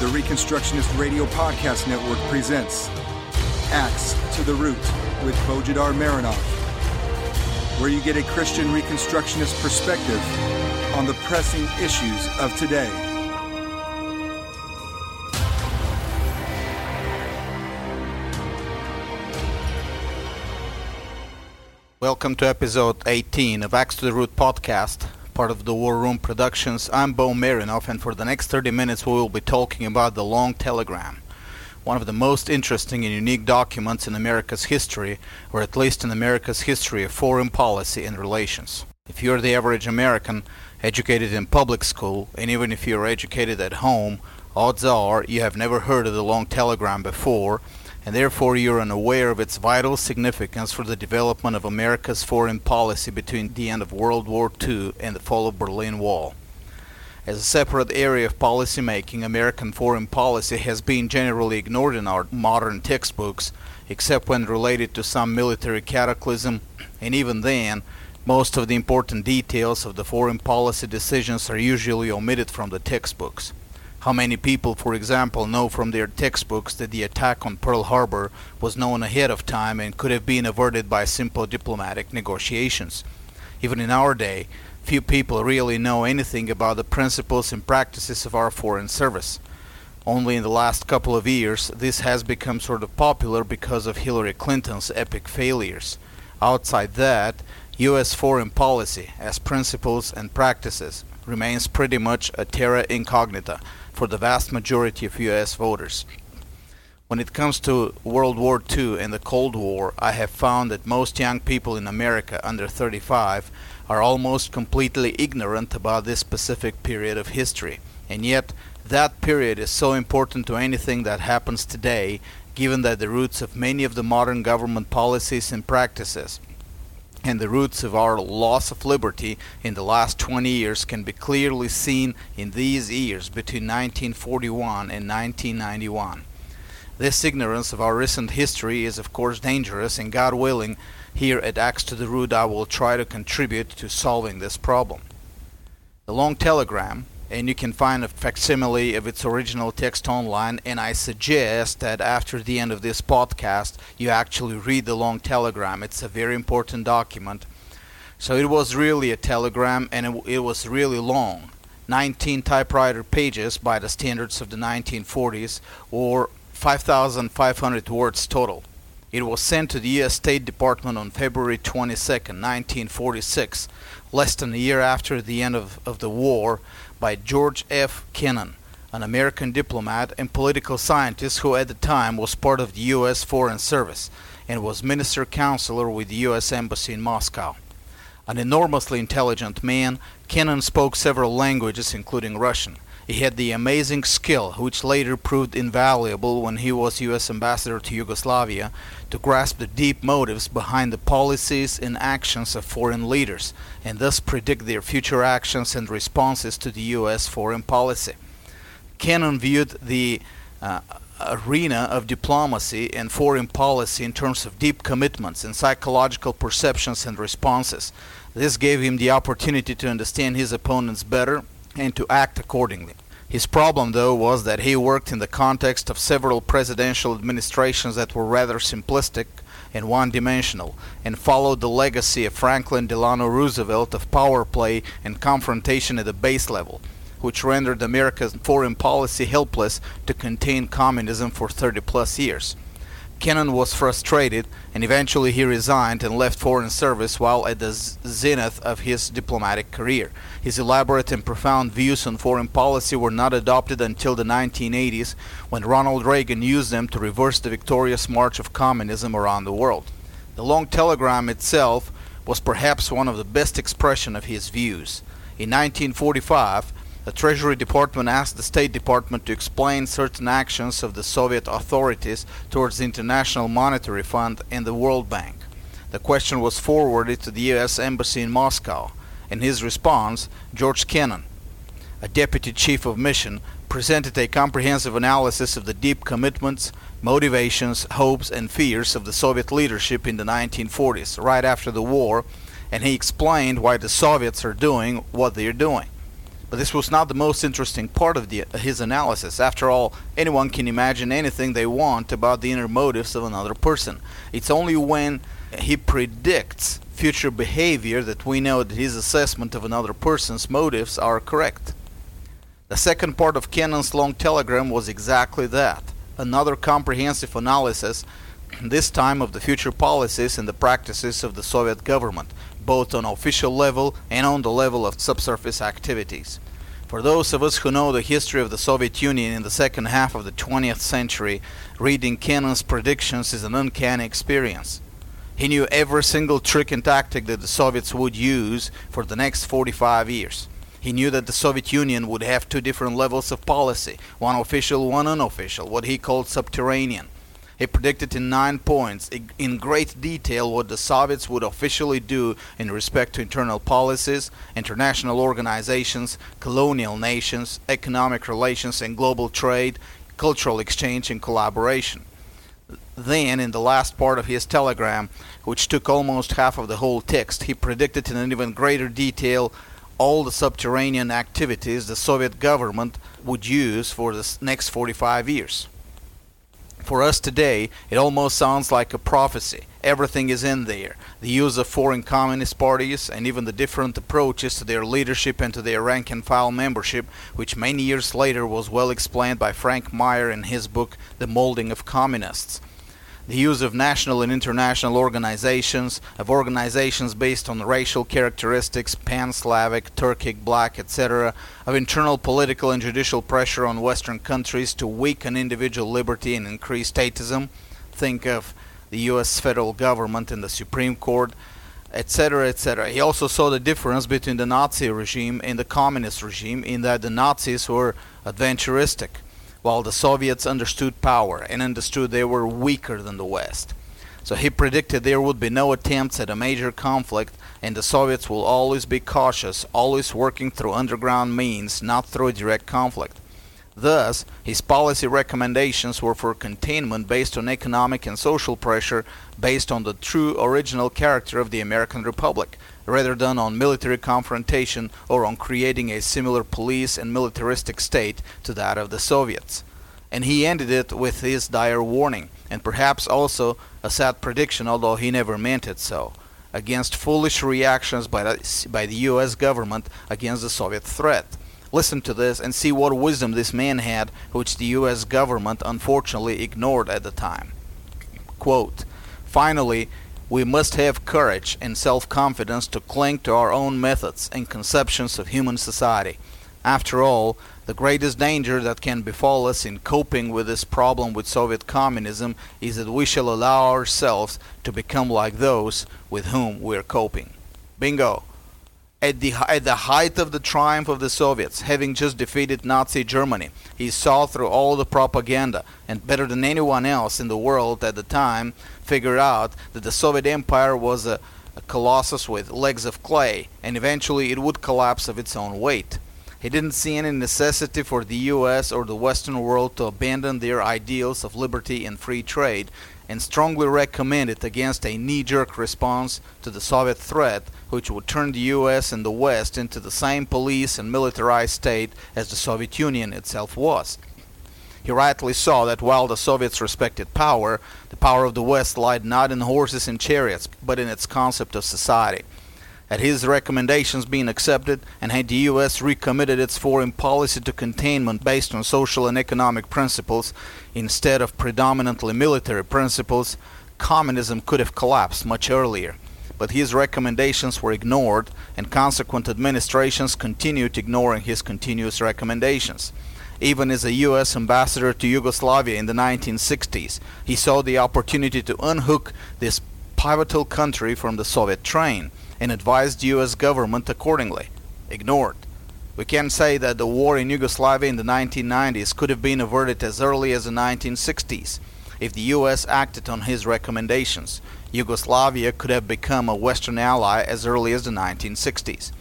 The Reconstructionist Radio Podcast Network presents Axe to the Root with Bojidar Marinov, where you get a Christian Reconstructionist perspective on the pressing issues of today. Welcome to episode 18 of Axe to the Root podcast, part of the War Room Productions. I'm Bo Marinov, and for the next 30 minutes, we will be talking about the Long Telegram, one of the most interesting and unique documents in America's history, or at least in America's history of foreign policy and relations. If you're the average American, educated in public school, and even if you're educated at home, odds are you have never heard of the Long Telegram before and therefore you are unaware of its vital significance for the development of America's foreign policy between the end of World War II and the fall of Berlin Wall. As a separate area of policymaking, American foreign policy has been generally ignored in our modern textbooks, except when related to some military cataclysm, and even then, most of the important details of the foreign policy decisions are usually omitted from the textbooks. How many people, for example, know from their textbooks that the attack on Pearl Harbor was known ahead of time and could have been averted by simple diplomatic negotiations? Even in our day, few people really know anything about the principles and practices of our foreign service. Only in the last couple of years, this has become sort of popular because of Hillary Clinton's epic failures. Outside that, U.S. foreign policy, as principles and practices, remains pretty much a terra incognita for the vast majority of US voters. When it comes to World War II and the Cold War, I have found that most young people in America under 35 are almost completely ignorant about this specific period of history. And yet, that period is so important to anything that happens today, given that the roots of many of the modern government policies and practices and the roots of our loss of liberty in the last 20 years can be clearly seen in these years between 1941 and 1991. This ignorance of our recent history is of course dangerous and God willing, here at Axe to the Root I will try to contribute to solving this problem. The long telegram, and you can find a facsimile of its original text online and i suggest that after the end of this podcast you actually read the long telegram. It's a very important document. So it was really a telegram and it, it was really long. 19 typewriter pages by the standards of the 1940s or 5500 words total. It was sent to the U.S. State Department on February 22, 1946, less than a year after the end of, of the war, by George F. Kennan, an American diplomat and political scientist who at the time was part of the U.S. Foreign Service and was minister counselor with the U.S. Embassy in Moscow. An enormously intelligent man, Kennan spoke several languages, including Russian. He had the amazing skill, which later proved invaluable when he was U.S. ambassador to Yugoslavia, to grasp the deep motives behind the policies and actions of foreign leaders, and thus predict their future actions and responses to the U.S. foreign policy. Kennan viewed the uh, arena of diplomacy and foreign policy in terms of deep commitments and psychological perceptions and responses. This gave him the opportunity to understand his opponents better and to act accordingly. His problem, though, was that he worked in the context of several presidential administrations that were rather simplistic and one dimensional, and followed the legacy of Franklin Delano Roosevelt of power play and confrontation at the base level, which rendered America's foreign policy helpless to contain communism for 30 plus years. Kennan was frustrated and eventually he resigned and left foreign service while at the zenith of his diplomatic career. His elaborate and profound views on foreign policy were not adopted until the 1980s when Ronald Reagan used them to reverse the victorious march of communism around the world. The long telegram itself was perhaps one of the best expression of his views. In 1945, the Treasury Department asked the State Department to explain certain actions of the Soviet authorities towards the International Monetary Fund and the World Bank. The question was forwarded to the U.S. Embassy in Moscow. In his response, George Kennan, a deputy chief of mission, presented a comprehensive analysis of the deep commitments, motivations, hopes, and fears of the Soviet leadership in the 1940s, right after the war, and he explained why the Soviets are doing what they are doing. But this was not the most interesting part of the, his analysis. After all, anyone can imagine anything they want about the inner motives of another person. It's only when he predicts future behavior that we know that his assessment of another person's motives are correct. The second part of Kennan's long telegram was exactly that another comprehensive analysis, this time of the future policies and the practices of the Soviet government, both on official level and on the level of subsurface activities. For those of us who know the history of the Soviet Union in the second half of the 20th century, reading Kennan's predictions is an uncanny experience. He knew every single trick and tactic that the Soviets would use for the next 45 years. He knew that the Soviet Union would have two different levels of policy, one official, one unofficial, what he called subterranean. He predicted in nine points, in great detail, what the Soviets would officially do in respect to internal policies, international organizations, colonial nations, economic relations and global trade, cultural exchange and collaboration. Then, in the last part of his telegram, which took almost half of the whole text, he predicted in an even greater detail all the subterranean activities the Soviet government would use for the next 45 years. For us today, it almost sounds like a prophecy. Everything is in there. The use of foreign communist parties and even the different approaches to their leadership and to their rank and file membership, which many years later was well explained by Frank Meyer in his book The Molding of Communists the use of national and international organizations, of organizations based on racial characteristics, pan-Slavic, Turkic, black, etc., of internal political and judicial pressure on Western countries to weaken individual liberty and increase statism. Think of the US federal government and the Supreme Court, etc., etc. He also saw the difference between the Nazi regime and the communist regime in that the Nazis were adventuristic while the Soviets understood power and understood they were weaker than the West. So he predicted there would be no attempts at a major conflict and the Soviets will always be cautious, always working through underground means, not through direct conflict. Thus, his policy recommendations were for containment based on economic and social pressure based on the true original character of the American Republic, rather than on military confrontation or on creating a similar police and militaristic state to that of the Soviets. And he ended it with his dire warning, and perhaps also a sad prediction, although he never meant it so, against foolish reactions by the, by the US government against the Soviet threat. Listen to this and see what wisdom this man had, which the US government unfortunately ignored at the time. Quote, Finally, we must have courage and self-confidence to cling to our own methods and conceptions of human society. After all, the greatest danger that can befall us in coping with this problem with Soviet communism is that we shall allow ourselves to become like those with whom we are coping. Bingo! At the, at the height of the triumph of the Soviets, having just defeated Nazi Germany, he saw through all the propaganda, and better than anyone else in the world at the time, figured out that the Soviet Empire was a, a colossus with legs of clay, and eventually it would collapse of its own weight. He didn't see any necessity for the US or the Western world to abandon their ideals of liberty and free trade, and strongly recommended against a knee-jerk response to the Soviet threat which would turn the US and the West into the same police and militarized state as the Soviet Union itself was. He rightly saw that while the Soviets respected power, the power of the West lied not in horses and chariots, but in its concept of society. Had his recommendations been accepted, and had the U.S. recommitted its foreign policy to containment based on social and economic principles instead of predominantly military principles, communism could have collapsed much earlier. But his recommendations were ignored, and consequent administrations continued ignoring his continuous recommendations. Even as a U.S. ambassador to Yugoslavia in the 1960s, he saw the opportunity to unhook this pivotal country from the Soviet train and advised the US government accordingly. Ignored. We can say that the war in Yugoslavia in the 1990s could have been averted as early as the 1960s. If the US acted on his recommendations, Yugoslavia could have become a Western ally as early as the 1960s.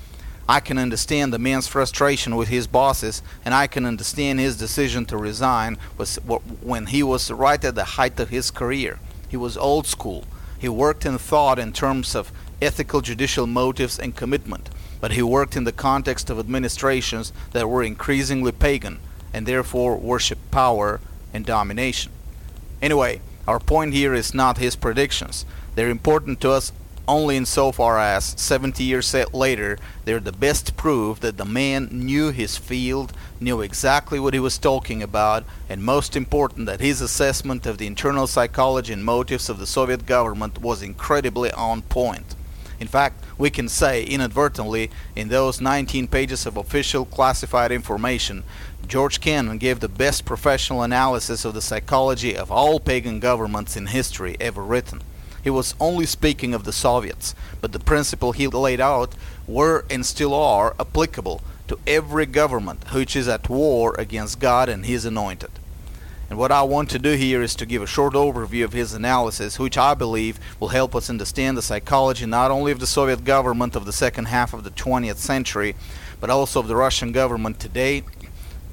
I can understand the man's frustration with his bosses, and I can understand his decision to resign was when he was right at the height of his career. He was old school. He worked and thought in terms of ethical judicial motives and commitment. but he worked in the context of administrations that were increasingly pagan and therefore worshiped power and domination. Anyway, our point here is not his predictions. They're important to us only insofar as 70 years later they're the best proof that the man knew his field, knew exactly what he was talking about, and most important that his assessment of the internal psychology and motives of the Soviet government was incredibly on point. In fact, we can say inadvertently in those 19 pages of official classified information, George Kennan gave the best professional analysis of the psychology of all pagan governments in history ever written. He was only speaking of the Soviets, but the principle he laid out were and still are applicable to every government which is at war against God and His anointed. And what I want to do here is to give a short overview of his analysis, which I believe will help us understand the psychology not only of the Soviet government of the second half of the 20th century, but also of the Russian government today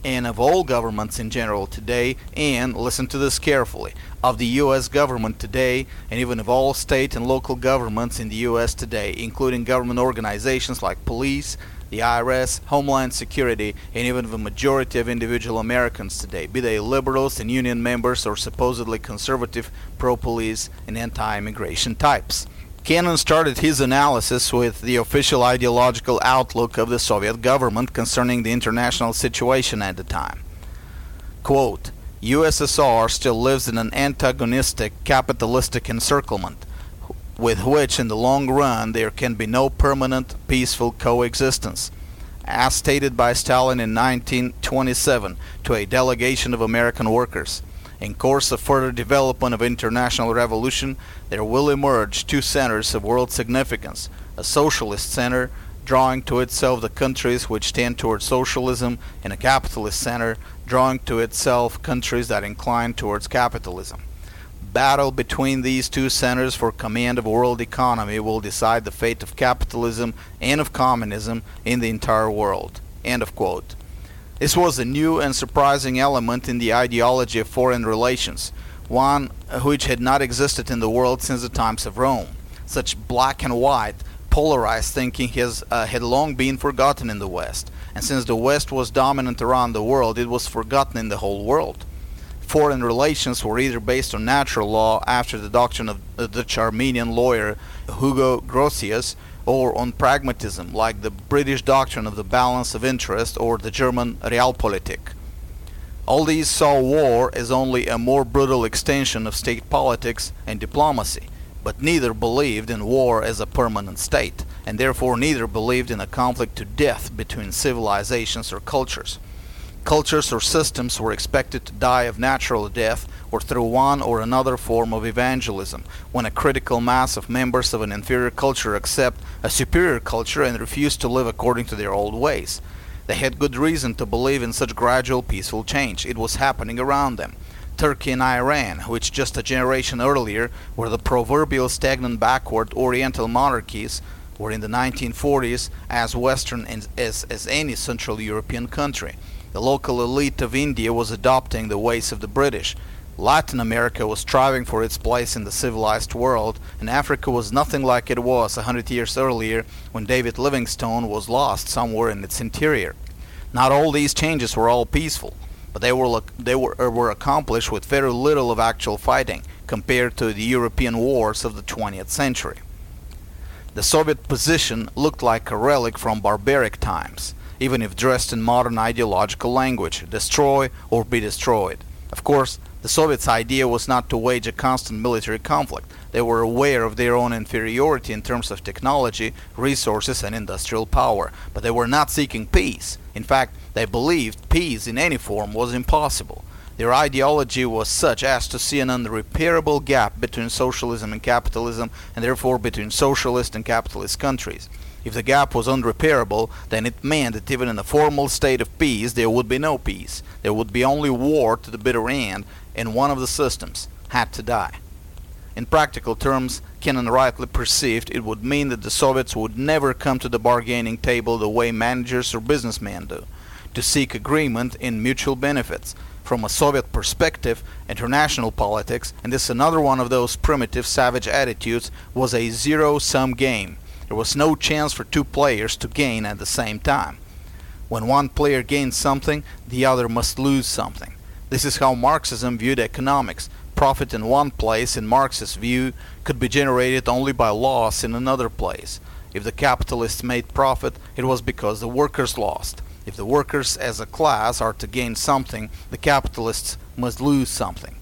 and of all governments in general today, and listen to this carefully, of the U.S. government today, and even of all state and local governments in the U.S. today, including government organizations like police, the IRS, Homeland Security, and even the majority of individual Americans today, be they liberals and union members or supposedly conservative, pro police, and anti immigration types. Kennan started his analysis with the official ideological outlook of the Soviet government concerning the international situation at the time. Quote, USSR still lives in an antagonistic capitalistic encirclement, with which in the long run there can be no permanent peaceful coexistence. As stated by Stalin in 1927 to a delegation of American workers. In course of further development of international revolution, there will emerge two centers of world significance, a socialist center drawing to itself the countries which tend towards socialism, and a capitalist center drawing to itself countries that incline towards capitalism. Battle between these two centers for command of world economy will decide the fate of capitalism and of communism in the entire world. End of quote. This was a new and surprising element in the ideology of foreign relations, one which had not existed in the world since the times of Rome. Such black and white, polarized thinking has, uh, had long been forgotten in the West, and since the West was dominant around the world, it was forgotten in the whole world. Foreign relations were either based on natural law after the doctrine of uh, the Dutch Arminian lawyer Hugo Grotius, or on pragmatism, like the British doctrine of the balance of interest or the German Realpolitik. All these saw war as only a more brutal extension of state politics and diplomacy, but neither believed in war as a permanent state, and therefore neither believed in a conflict to death between civilizations or cultures. Cultures or systems were expected to die of natural death or through one or another form of evangelism, when a critical mass of members of an inferior culture accept a superior culture and refuse to live according to their old ways. They had good reason to believe in such gradual peaceful change. It was happening around them. Turkey and Iran, which just a generation earlier were the proverbial stagnant backward Oriental monarchies, were in the 1940s as Western as, as any Central European country. The local elite of India was adopting the ways of the British. Latin America was striving for its place in the civilized world, and Africa was nothing like it was a hundred years earlier when David Livingstone was lost somewhere in its interior. Not all these changes were all peaceful, but they were they were, uh, were accomplished with very little of actual fighting compared to the European wars of the 20th century. The Soviet position looked like a relic from barbaric times even if dressed in modern ideological language destroy or be destroyed. Of course, the Soviets' idea was not to wage a constant military conflict. They were aware of their own inferiority in terms of technology, resources, and industrial power, but they were not seeking peace. In fact, they believed peace in any form was impossible. Their ideology was such as to see an unrepairable gap between socialism and capitalism, and therefore between socialist and capitalist countries. If the gap was unrepairable, then it meant that even in a formal state of peace, there would be no peace. There would be only war to the bitter end, and one of the systems had to die. In practical terms, Kennan rightly perceived it would mean that the Soviets would never come to the bargaining table the way managers or businessmen do, to seek agreement in mutual benefits. From a Soviet perspective, international politics, and this is another one of those primitive savage attitudes, was a zero-sum game There was no chance for two players to gain at the same time. When one player gains something, the other must lose something. This is how Marxism viewed economics. Profit in one place, in Marx's view, could be generated only by loss in another place. If the capitalists made profit, it was because the workers lost. If the workers as a class are to gain something, the capitalists must lose something.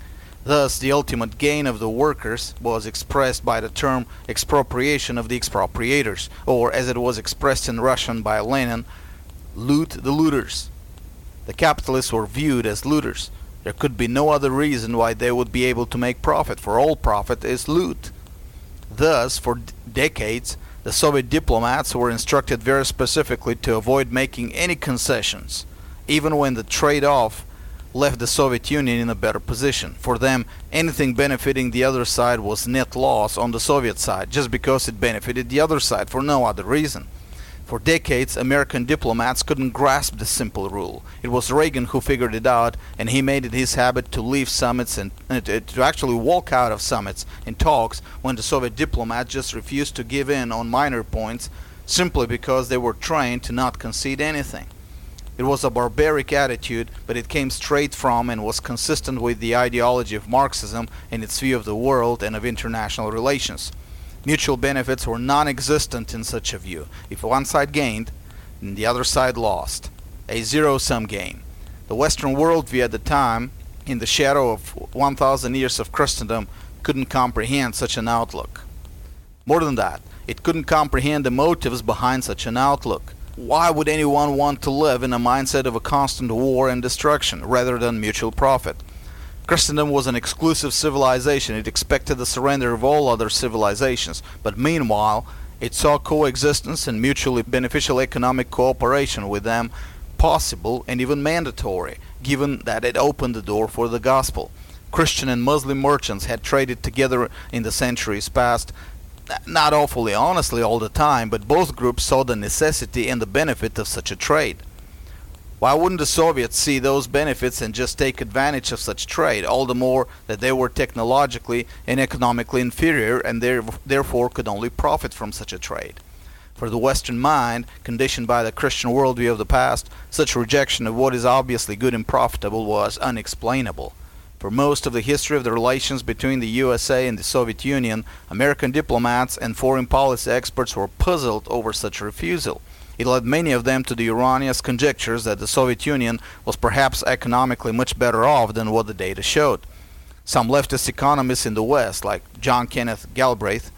Thus, the ultimate gain of the workers was expressed by the term expropriation of the expropriators, or as it was expressed in Russian by Lenin, loot the looters. The capitalists were viewed as looters. There could be no other reason why they would be able to make profit, for all profit is loot. Thus, for decades, the Soviet diplomats were instructed very specifically to avoid making any concessions, even when the trade off left the Soviet Union in a better position. For them, anything benefiting the other side was net loss on the Soviet side, just because it benefited the other side for no other reason. For decades, American diplomats couldn't grasp this simple rule. It was Reagan who figured it out, and he made it his habit to leave summits and uh, to actually walk out of summits and talks when the Soviet diplomats just refused to give in on minor points simply because they were trained to not concede anything. It was a barbaric attitude, but it came straight from and was consistent with the ideology of Marxism and its view of the world and of international relations. Mutual benefits were non-existent in such a view. If one side gained, then the other side lost. A zero-sum game. The Western worldview at the time, in the shadow of 1,000 years of Christendom, couldn't comprehend such an outlook. More than that, it couldn't comprehend the motives behind such an outlook. Why would anyone want to live in a mindset of a constant war and destruction rather than mutual profit? Christendom was an exclusive civilization. It expected the surrender of all other civilizations. But meanwhile, it saw coexistence and mutually beneficial economic cooperation with them possible and even mandatory, given that it opened the door for the gospel. Christian and Muslim merchants had traded together in the centuries past, not awfully honestly all the time, but both groups saw the necessity and the benefit of such a trade. Why wouldn't the Soviets see those benefits and just take advantage of such trade, all the more that they were technologically and economically inferior and therefore could only profit from such a trade? For the Western mind, conditioned by the Christian worldview of the past, such rejection of what is obviously good and profitable was unexplainable. For most of the history of the relations between the USA and the Soviet Union, American diplomats and foreign policy experts were puzzled over such a refusal. It led many of them to the erroneous conjectures that the Soviet Union was perhaps economically much better off than what the data showed. Some leftist economists in the West, like John Kenneth Galbraith,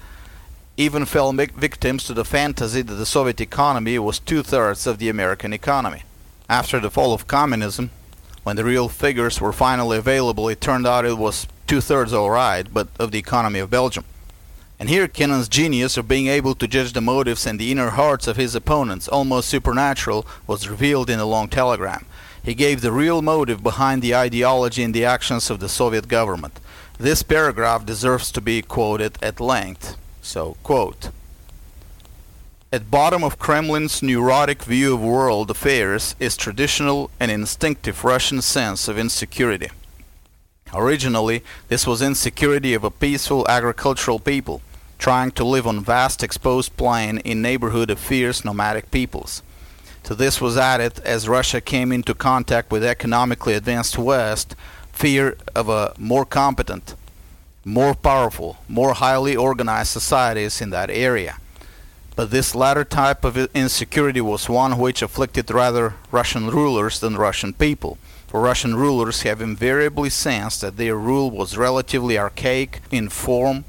even fell victims to the fantasy that the Soviet economy was two thirds of the American economy. After the fall of communism, when the real figures were finally available, it turned out it was two thirds alright, but of the economy of Belgium. And here Kennan's genius of being able to judge the motives and the inner hearts of his opponents, almost supernatural, was revealed in a long telegram. He gave the real motive behind the ideology and the actions of the Soviet government. This paragraph deserves to be quoted at length. So, quote, At bottom of Kremlin's neurotic view of world affairs is traditional and instinctive Russian sense of insecurity. Originally, this was insecurity of a peaceful agricultural people, trying to live on vast exposed plain in neighborhood of fierce nomadic peoples. To this was added, as Russia came into contact with economically advanced West, fear of a more competent, more powerful, more highly organized societies in that area. But this latter type of insecurity was one which afflicted rather Russian rulers than Russian people for Russian rulers have invariably sensed that their rule was relatively archaic in form,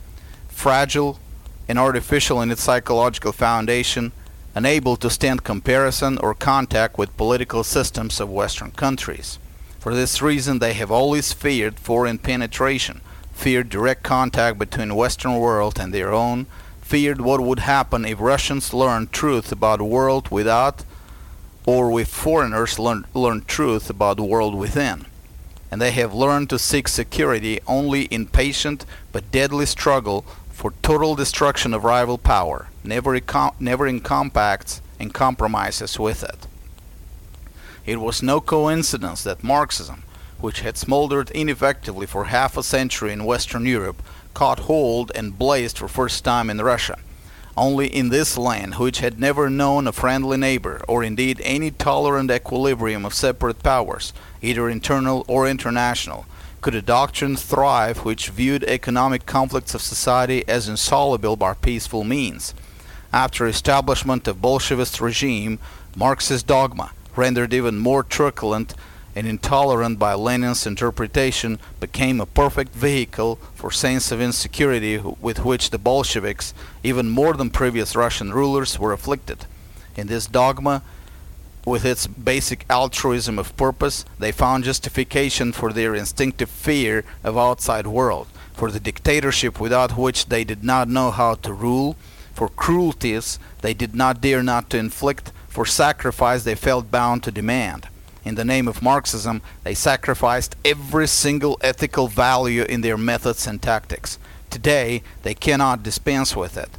fragile, and artificial in its psychological foundation, unable to stand comparison or contact with political systems of Western countries. For this reason, they have always feared foreign penetration, feared direct contact between Western world and their own, feared what would happen if Russians learned truth about the world without or if foreigners learn, learn truth about the world within. And they have learned to seek security only in patient but deadly struggle for total destruction of rival power, never, never in compacts and compromises with it. It was no coincidence that Marxism, which had smoldered ineffectively for half a century in Western Europe, caught hold and blazed for first time in Russia. Only in this land, which had never known a friendly neighbor, or indeed any tolerant equilibrium of separate powers, either internal or international, could a doctrine thrive which viewed economic conflicts of society as insoluble by peaceful means. After establishment of Bolshevist regime, Marxist dogma, rendered even more truculent and intolerant by Lenin's interpretation, became a perfect vehicle for sense of insecurity with which the Bolsheviks, even more than previous Russian rulers, were afflicted. In this dogma, with its basic altruism of purpose, they found justification for their instinctive fear of outside world, for the dictatorship without which they did not know how to rule, for cruelties they did not dare not to inflict, for sacrifice they felt bound to demand. In the name of Marxism, they sacrificed every single ethical value in their methods and tactics. Today, they cannot dispense with it.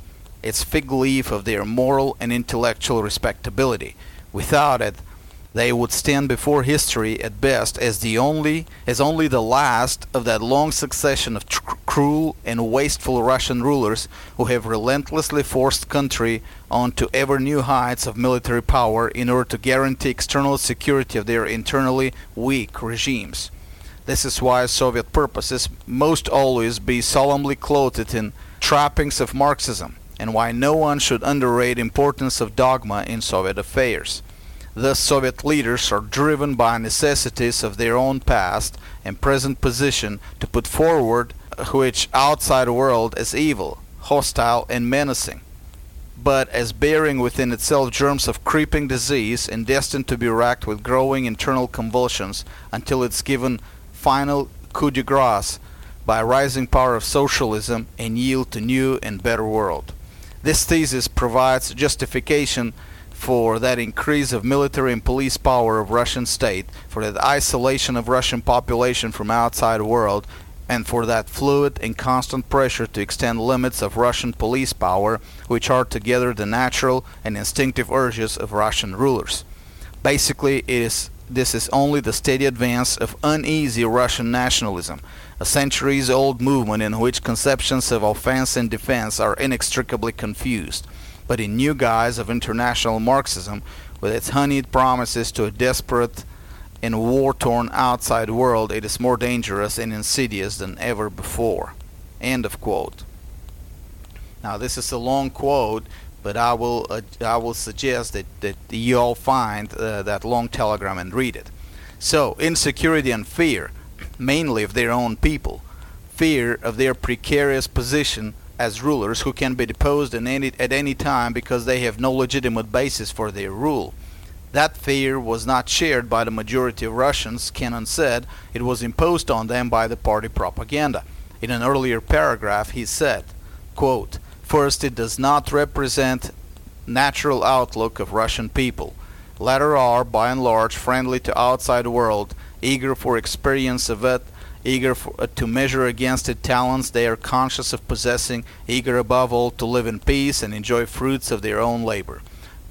It's fig leaf of their moral and intellectual respectability. Without it, they would stand before history at best as the only as only the last of that long succession of tr- cruel and wasteful Russian rulers who have relentlessly forced country onto ever new heights of military power in order to guarantee external security of their internally weak regimes. This is why Soviet purposes must always be solemnly clothed in trappings of Marxism, and why no one should underrate importance of dogma in Soviet affairs. The Soviet leaders are driven by necessities of their own past and present position to put forward which outside world as evil, hostile, and menacing, but as bearing within itself germs of creeping disease and destined to be racked with growing internal convulsions until it's given final coup de grace by rising power of socialism and yield to new and better world. This thesis provides justification for that increase of military and police power of Russian state, for that isolation of Russian population from outside world, and for that fluid and constant pressure to extend limits of Russian police power, which are together the natural and instinctive urges of Russian rulers. Basically, it is this is only the steady advance of uneasy Russian nationalism, a centuries old movement in which conceptions of offense and defense are inextricably confused but in new guise of international Marxism, with its honeyed promises to a desperate and war-torn outside world, it is more dangerous and insidious than ever before. End of quote. Now this is a long quote, but I will uh, I will suggest that, that you all find uh, that long telegram and read it. So insecurity and fear, mainly of their own people, fear of their precarious position as rulers who can be deposed any, at any time because they have no legitimate basis for their rule. That fear was not shared by the majority of Russians, Kennan said. It was imposed on them by the party propaganda. In an earlier paragraph, he said, quote, First, it does not represent natural outlook of Russian people. Latter are, by and large, friendly to outside world, eager for experience of it, eager for, uh, to measure against it talents they are conscious of possessing, eager above all to live in peace and enjoy fruits of their own labor.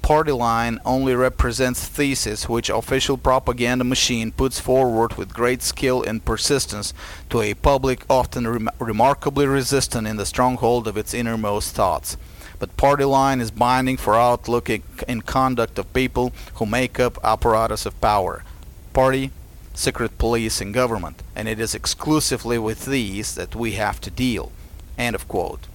Party line only represents thesis which official propaganda machine puts forward with great skill and persistence to a public often rem- remarkably resistant in the stronghold of its innermost thoughts but party line is binding for outlook and conduct of people who make up apparatus of power. Party secret police and government, and it is exclusively with these that we have to deal. End of quote.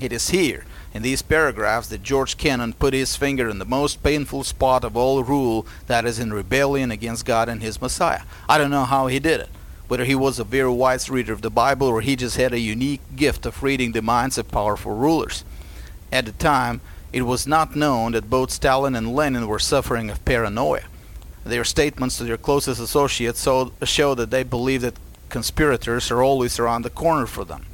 It is here, in these paragraphs, that George Kennan put his finger in the most painful spot of all rule that is in rebellion against God and his Messiah. I don't know how he did it. Whether he was a very wise reader of the Bible or he just had a unique gift of reading the minds of powerful rulers. At the time, it was not known that both Stalin and Lenin were suffering of paranoia. Their statements to their closest associates show that they believe that conspirators are always around the corner for them.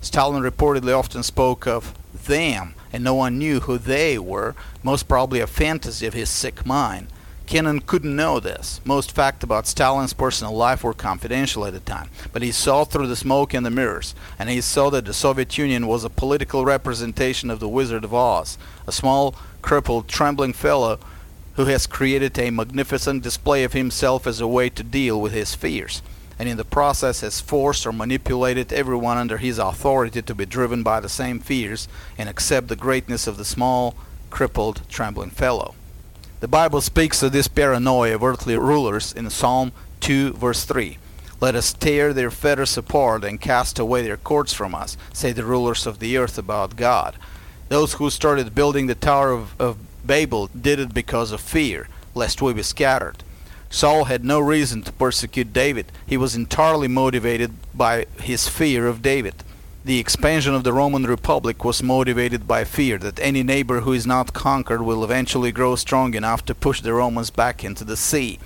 Stalin reportedly often spoke of them, and no one knew who they were, most probably a fantasy of his sick mind. Kennan couldn't know this. Most facts about Stalin's personal life were confidential at the time, but he saw through the smoke and the mirrors, and he saw that the Soviet Union was a political representation of the Wizard of Oz, a small, crippled, trembling fellow who has created a magnificent display of himself as a way to deal with his fears. and in the process has forced or manipulated everyone under his authority to be driven by the same fears and accept the greatness of the small, crippled, trembling fellow. The Bible speaks of this paranoia of earthly rulers in Psalm 2 verse 3. Let us tear their fetters apart and cast away their cords from us, say the rulers of the earth about God. Those who started building the Tower of, of Babel did it because of fear, lest we be scattered. Saul had no reason to persecute David. He was entirely motivated by his fear of David. The expansion of the Roman Republic was motivated by fear that any neighbor who is not conquered will eventually grow strong enough to push the Romans back into the sea.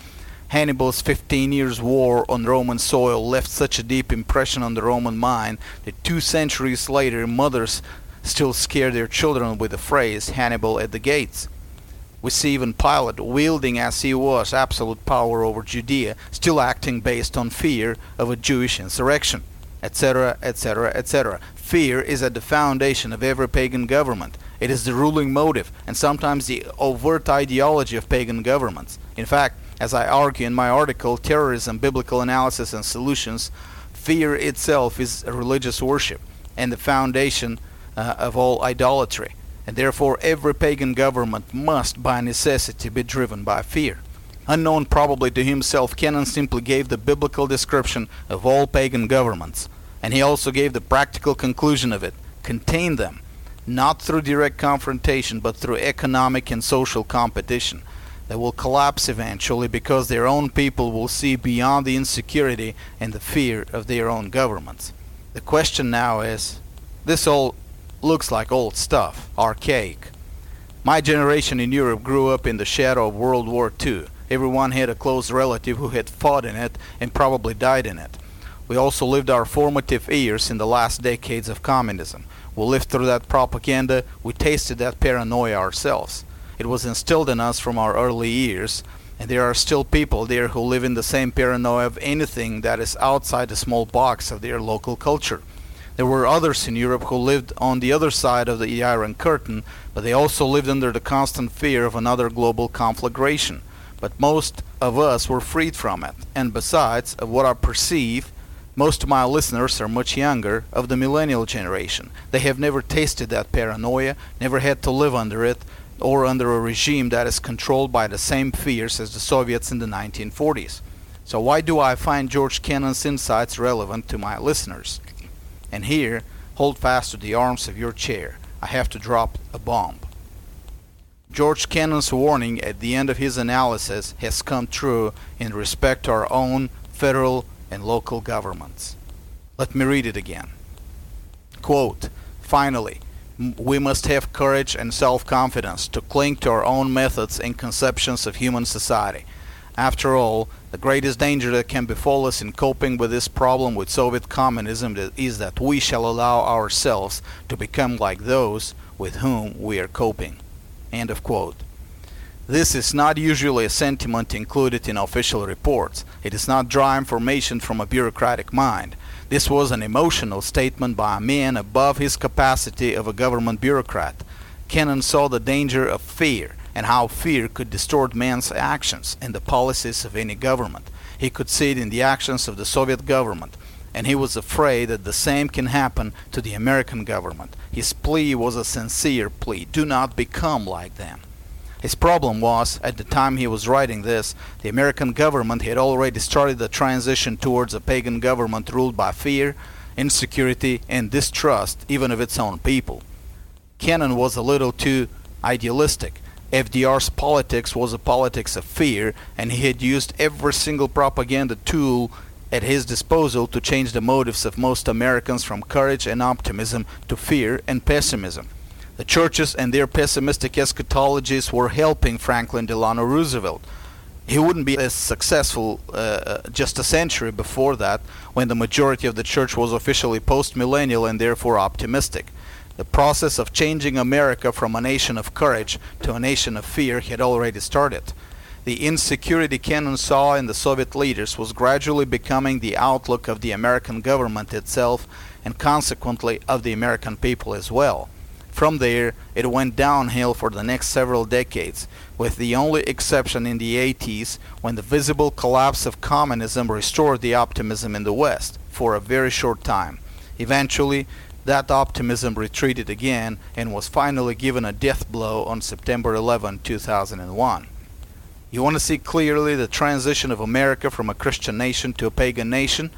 Hannibal's 15 years' war on Roman soil left such a deep impression on the Roman mind that two centuries later mothers still scare their children with the phrase Hannibal at the gates. We see even Pilate, wielding as he was absolute power over Judea, still acting based on fear of a Jewish insurrection, etc., etc., etc. Fear is at the foundation of every pagan government. It is the ruling motive and sometimes the overt ideology of pagan governments. In fact, as I argue in my article, Terrorism, Biblical Analysis and Solutions, fear itself is religious worship and the foundation uh, of all idolatry and therefore every pagan government must by necessity be driven by fear. Unknown probably to himself, Kennan simply gave the biblical description of all pagan governments, and he also gave the practical conclusion of it contain them, not through direct confrontation, but through economic and social competition. They will collapse eventually because their own people will see beyond the insecurity and the fear of their own governments. The question now is this all looks like old stuff, archaic. My generation in Europe grew up in the shadow of World War II. Everyone had a close relative who had fought in it and probably died in it. We also lived our formative years in the last decades of communism. We lived through that propaganda, we tasted that paranoia ourselves. It was instilled in us from our early years, and there are still people there who live in the same paranoia of anything that is outside the small box of their local culture. There were others in Europe who lived on the other side of the Iron Curtain, but they also lived under the constant fear of another global conflagration. But most of us were freed from it, and besides, of what I perceive, most of my listeners are much younger, of the millennial generation. They have never tasted that paranoia, never had to live under it, or under a regime that is controlled by the same fears as the Soviets in the 1940s. So why do I find George Kennan's insights relevant to my listeners? And here, hold fast to the arms of your chair. I have to drop a bomb. George Kennan's warning at the end of his analysis has come true in respect to our own federal and local governments. Let me read it again. Quote, Finally, we must have courage and self-confidence to cling to our own methods and conceptions of human society. After all, the greatest danger that can befall us in coping with this problem with Soviet communism is that we shall allow ourselves to become like those with whom we are coping. End of quote. This is not usually a sentiment included in official reports. It is not dry information from a bureaucratic mind. This was an emotional statement by a man above his capacity of a government bureaucrat. Kennan saw the danger of fear and how fear could distort man's actions and the policies of any government. He could see it in the actions of the Soviet government, and he was afraid that the same can happen to the American government. His plea was a sincere plea do not become like them. His problem was, at the time he was writing this, the American government had already started the transition towards a pagan government ruled by fear, insecurity, and distrust even of its own people. Kennan was a little too idealistic FDR's politics was a politics of fear, and he had used every single propaganda tool at his disposal to change the motives of most Americans from courage and optimism to fear and pessimism. The churches and their pessimistic eschatologies were helping Franklin Delano Roosevelt. He wouldn't be as successful uh, uh just a century before that, when the majority of the church was officially post millennial and therefore optimistic. The process of changing America from a nation of courage to a nation of fear had already started. The insecurity Kennan saw in the Soviet leaders was gradually becoming the outlook of the American government itself and consequently of the American people as well. From there, it went downhill for the next several decades, with the only exception in the 80s when the visible collapse of communism restored the optimism in the West for a very short time. Eventually, that optimism retreated again and was finally given a death blow on September 11, 2001. You want to see clearly the transition of America from a Christian nation to a pagan nation?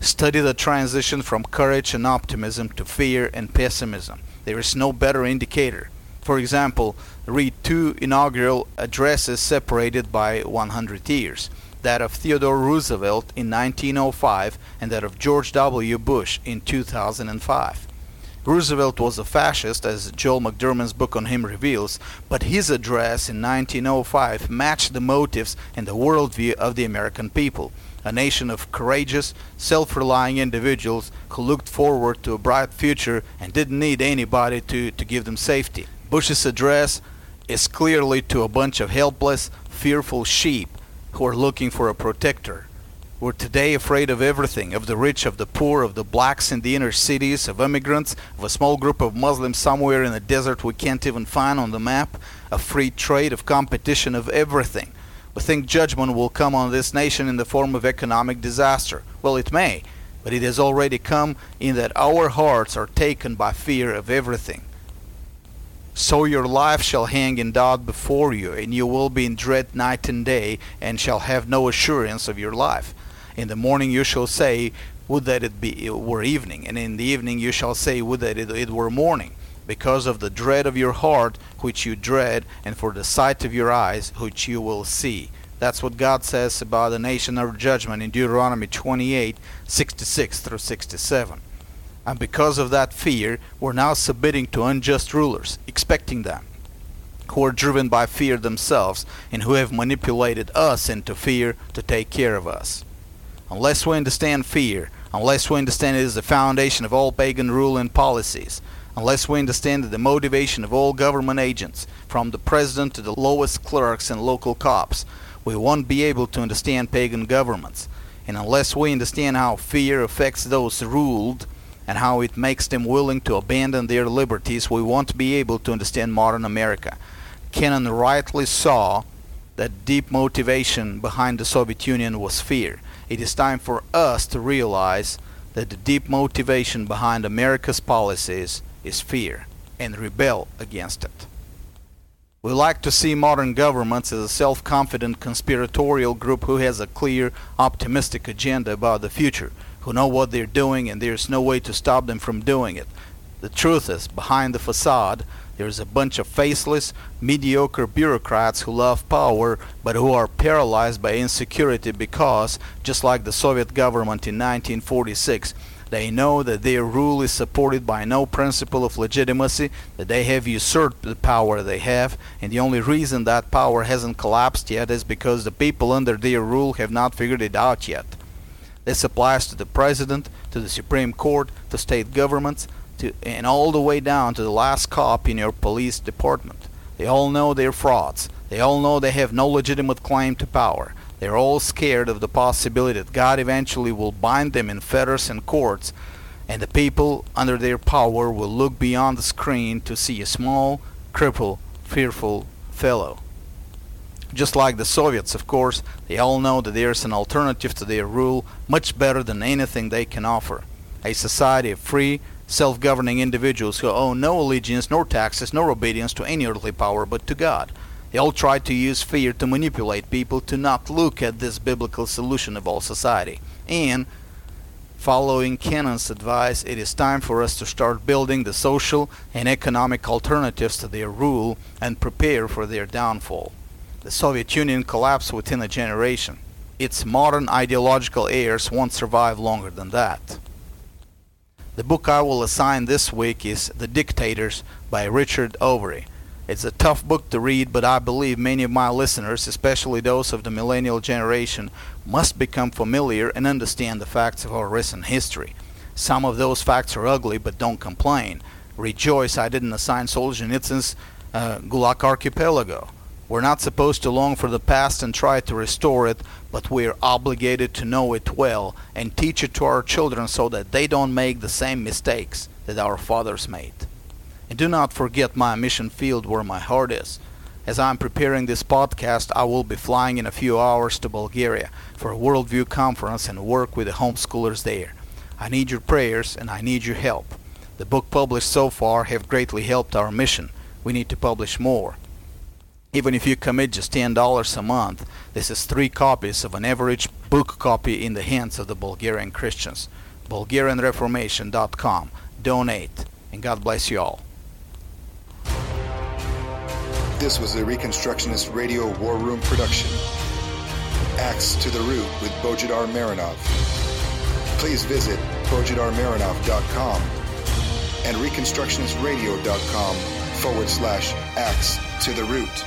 Study the transition from courage and optimism to fear and pessimism. There is no better indicator. For example, read two inaugural addresses separated by 100 years that of Theodore Roosevelt in 1905 and that of George W. Bush in 2005. Roosevelt was a fascist, as Joel McDurmon's book on him reveals, but his address in 1905 matched the motives and the worldview of the American people, a nation of courageous, self-relying individuals who looked forward to a bright future and didn't need anybody to, to give them safety. Bush's address is clearly to a bunch of helpless, fearful sheep who are looking for a protector. We're today afraid of everything of the rich, of the poor, of the blacks in the inner cities, of immigrants, of a small group of Muslims somewhere in a desert we can't even find on the map, of free trade, of competition, of everything. We think judgment will come on this nation in the form of economic disaster. Well, it may, but it has already come in that our hearts are taken by fear of everything. So your life shall hang in doubt before you, and you will be in dread night and day, and shall have no assurance of your life. In the morning you shall say, Would that it be it were evening, and in the evening you shall say, Would that it, it were morning, because of the dread of your heart which you dread, and for the sight of your eyes which you will see. That's what God says about the nation of judgment in Deuteronomy 28, 66 through 67. And because of that fear, we're now submitting to unjust rulers, expecting them, who are driven by fear themselves and who have manipulated us into fear to take care of us. Unless we understand fear, unless we understand it is the foundation of all pagan rule and policies, unless we understand the motivation of all government agents, from the president to the lowest clerks and local cops, we won't be able to understand pagan governments. And unless we understand how fear affects those ruled, and how it makes them willing to abandon their liberties, we won't be able to understand modern America. Kennan rightly saw that deep motivation behind the Soviet Union was fear. It is time for us to realize that the deep motivation behind America's policies is fear and rebel against it. We like to see modern governments as a self-confident conspiratorial group who has a clear, optimistic agenda about the future who know what they're doing and there's no way to stop them from doing it. The truth is, behind the facade, there's a bunch of faceless, mediocre bureaucrats who love power but who are paralyzed by insecurity because, just like the Soviet government in 1946, they know that their rule is supported by no principle of legitimacy, that they have usurped the power they have, and the only reason that power hasn't collapsed yet is because the people under their rule have not figured it out yet. This applies to the president, to the Supreme Court, to state governments, to, and all the way down to the last cop in your police department. They all know they're frauds. They all know they have no legitimate claim to power. They're all scared of the possibility that God eventually will bind them in fetters and cords, and the people under their power will look beyond the screen to see a small, crippled, fearful fellow. Just like the Soviets, of course, they all know that there's an alternative to their rule much better than anything they can offer. A society of free, self-governing individuals who owe no allegiance nor taxes nor obedience to any earthly power but to God. They all try to use fear to manipulate people to not look at this biblical solution of all society. And, following Kennan's advice, it is time for us to start building the social and economic alternatives to their rule and prepare for their downfall. The Soviet Union collapsed within a generation. Its modern ideological heirs won't survive longer than that. The book I will assign this week is The Dictators by Richard Overy. It's a tough book to read, but I believe many of my listeners, especially those of the millennial generation, must become familiar and understand the facts of our recent history. Some of those facts are ugly, but don't complain. Rejoice I didn't assign Solzhenitsyn's uh, Gulag Archipelago. We're not supposed to long for the past and try to restore it, but we're obligated to know it well and teach it to our children so that they don't make the same mistakes that our fathers made. And do not forget my mission field where my heart is. As I'm preparing this podcast, I will be flying in a few hours to Bulgaria for a Worldview conference and work with the homeschoolers there. I need your prayers and I need your help. The book published so far have greatly helped our mission. We need to publish more. Even if you commit just $10 a month, this is three copies of an average book copy in the hands of the Bulgarian Christians. BulgarianReformation.com. Donate, and God bless you all. This was a Reconstructionist Radio War Room production. Axe to the Root with Bojidar Marinov. Please visit bojidarmarinov.com and reconstructionistradio.com forward slash axe to the root.